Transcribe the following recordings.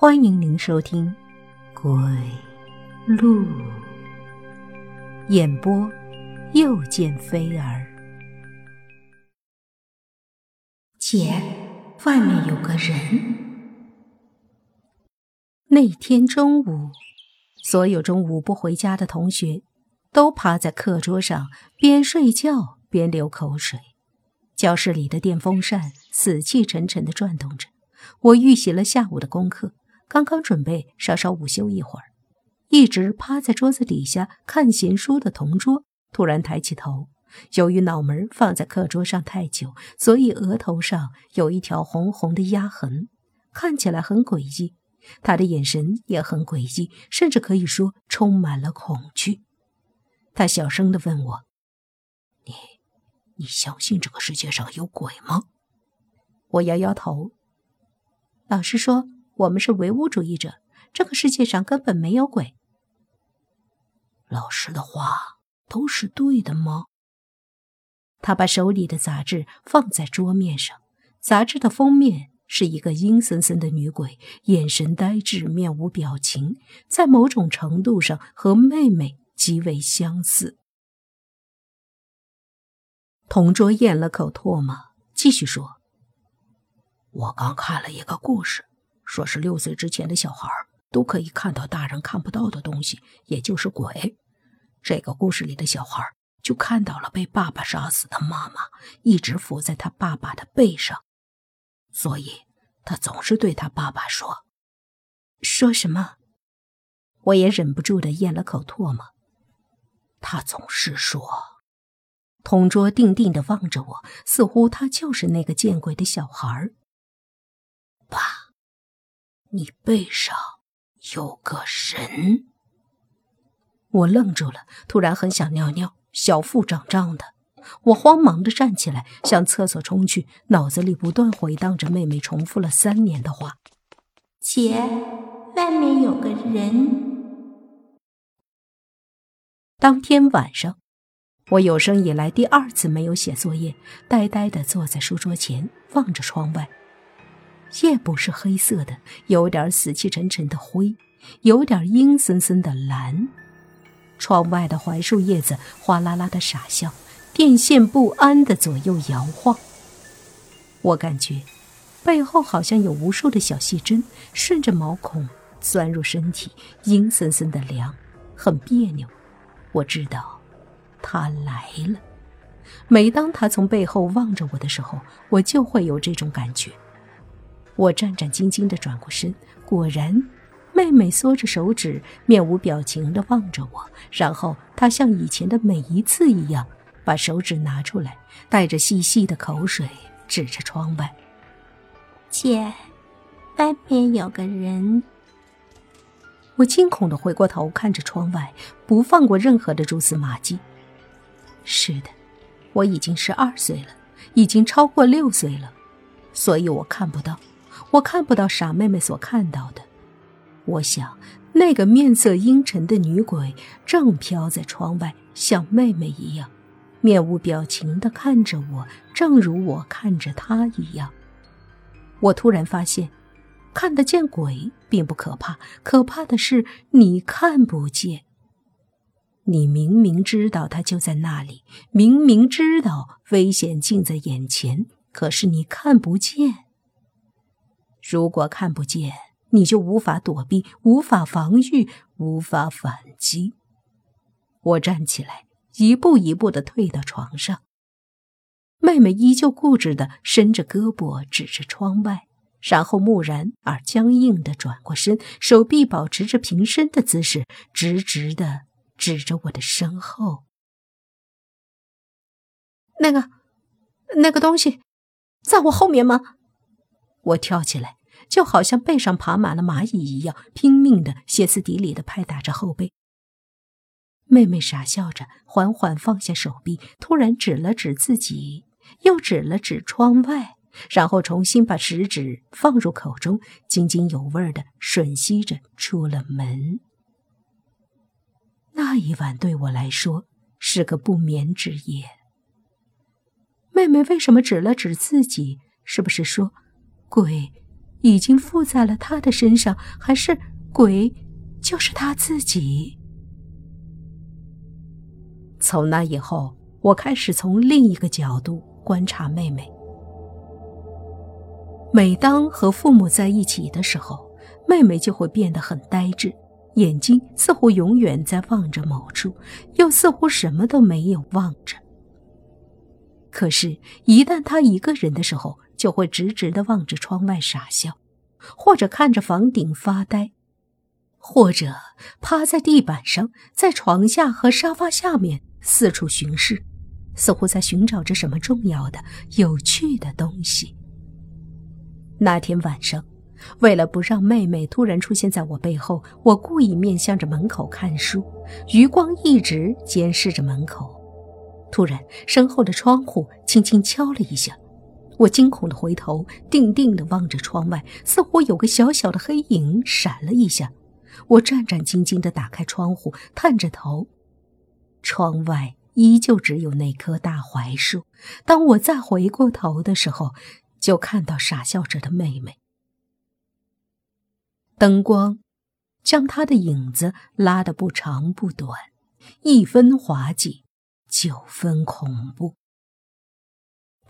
欢迎您收听《鬼路》演播，又见菲儿。姐，外面有个人。那天中午，所有中午不回家的同学都趴在课桌上，边睡觉边流口水。教室里的电风扇死气沉沉的转动着。我预习了下午的功课，刚刚准备稍稍午休一会儿，一直趴在桌子底下看闲书的同桌突然抬起头。由于脑门放在课桌上太久，所以额头上有一条红红的压痕，看起来很诡异。他的眼神也很诡异，甚至可以说充满了恐惧。他小声地问我：“你，你相信这个世界上有鬼吗？”我摇摇头。老师说：“我们是唯物主义者，这个世界上根本没有鬼。”老师的话都是对的吗？他把手里的杂志放在桌面上，杂志的封面是一个阴森森的女鬼，眼神呆滞，面无表情，在某种程度上和妹妹极为相似。同桌咽了口唾沫，继续说。我刚看了一个故事，说是六岁之前的小孩都可以看到大人看不到的东西，也就是鬼。这个故事里的小孩就看到了被爸爸杀死的妈妈，一直伏在他爸爸的背上，所以他总是对他爸爸说：“说什么？”我也忍不住的咽了口唾沫。他总是说。同桌定定的望着我，似乎他就是那个见鬼的小孩爸，你背上有个人。我愣住了，突然很想尿尿，小腹胀胀的。我慌忙的站起来，向厕所冲去，脑子里不断回荡着妹妹重复了三年的话：“姐，外面有个人。”当天晚上，我有生以来第二次没有写作业，呆呆的坐在书桌前，望着窗外。夜不是黑色的，有点死气沉沉的灰，有点阴森森的蓝。窗外的槐树叶子哗啦啦的傻笑，电线不安的左右摇晃。我感觉背后好像有无数的小细针顺着毛孔钻入身体，阴森森的凉，很别扭。我知道，他来了。每当他从背后望着我的时候，我就会有这种感觉。我战战兢兢地转过身，果然，妹妹缩着手指，面无表情地望着我。然后，她像以前的每一次一样，把手指拿出来，带着细细的口水，指着窗外：“姐，外面有个人。”我惊恐地回过头，看着窗外，不放过任何的蛛丝马迹。是的，我已经十二岁了，已经超过六岁了，所以我看不到。我看不到傻妹妹所看到的。我想，那个面色阴沉的女鬼正飘在窗外，像妹妹一样，面无表情地看着我，正如我看着她一样。我突然发现，看得见鬼并不可怕，可怕的是你看不见。你明明知道他就在那里，明明知道危险近在眼前，可是你看不见。如果看不见，你就无法躲避，无法防御，无法反击。我站起来，一步一步的退到床上。妹妹依旧固执的伸着胳膊指着窗外，然后木然而僵硬的转过身，手臂保持着平伸的姿势，直直的指着我的身后。那个，那个东西，在我后面吗？我跳起来。就好像背上爬满了蚂蚁一样，拼命的歇斯底里的拍打着后背。妹妹傻笑着，缓缓放下手臂，突然指了指自己，又指了指窗外，然后重新把食指放入口中，津津有味的吮吸着，出了门。那一晚对我来说是个不眠之夜。妹妹为什么指了指自己？是不是说，鬼？已经附在了他的身上，还是鬼就是他自己？从那以后，我开始从另一个角度观察妹妹。每当和父母在一起的时候，妹妹就会变得很呆滞，眼睛似乎永远在望着某处，又似乎什么都没有望着。可是，一旦她一个人的时候，就会直直的望着窗外傻笑，或者看着房顶发呆，或者趴在地板上，在床下和沙发下面四处巡视，似乎在寻找着什么重要的、有趣的东西。那天晚上，为了不让妹妹突然出现在我背后，我故意面向着门口看书，余光一直监视着门口。突然，身后的窗户轻轻敲了一下。我惊恐的回头，定定的望着窗外，似乎有个小小的黑影闪了一下。我战战兢兢的打开窗户，探着头，窗外依旧只有那棵大槐树。当我再回过头的时候，就看到傻笑着的妹妹。灯光将她的影子拉得不长不短，一分滑稽，九分恐怖。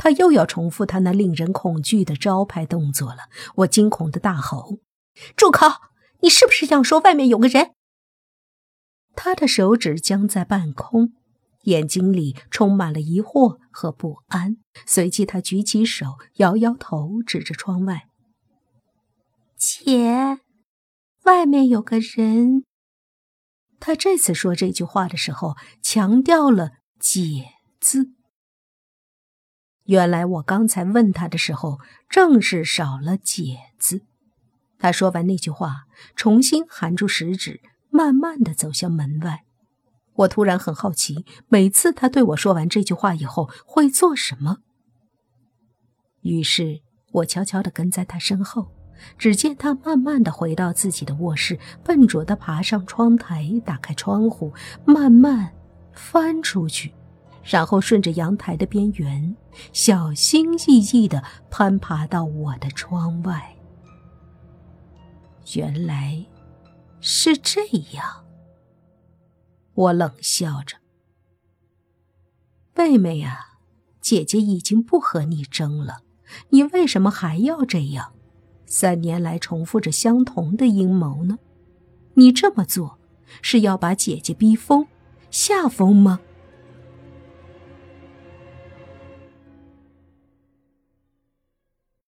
他又要重复他那令人恐惧的招牌动作了。我惊恐的大吼：“住口！你是不是想说外面有个人？”他的手指僵在半空，眼睛里充满了疑惑和不安。随即，他举起手，摇摇头，指着窗外：“姐，外面有个人。”他这次说这句话的时候，强调了“姐”字。原来我刚才问他的时候，正是少了“解”字。他说完那句话，重新含住食指，慢慢的走向门外。我突然很好奇，每次他对我说完这句话以后会做什么。于是我悄悄的跟在他身后，只见他慢慢的回到自己的卧室，笨拙的爬上窗台，打开窗户，慢慢翻出去。然后顺着阳台的边缘，小心翼翼地攀爬到我的窗外。原来是这样，我冷笑着：“妹妹呀，姐姐已经不和你争了，你为什么还要这样？三年来重复着相同的阴谋呢？你这么做是要把姐姐逼疯、吓疯吗？”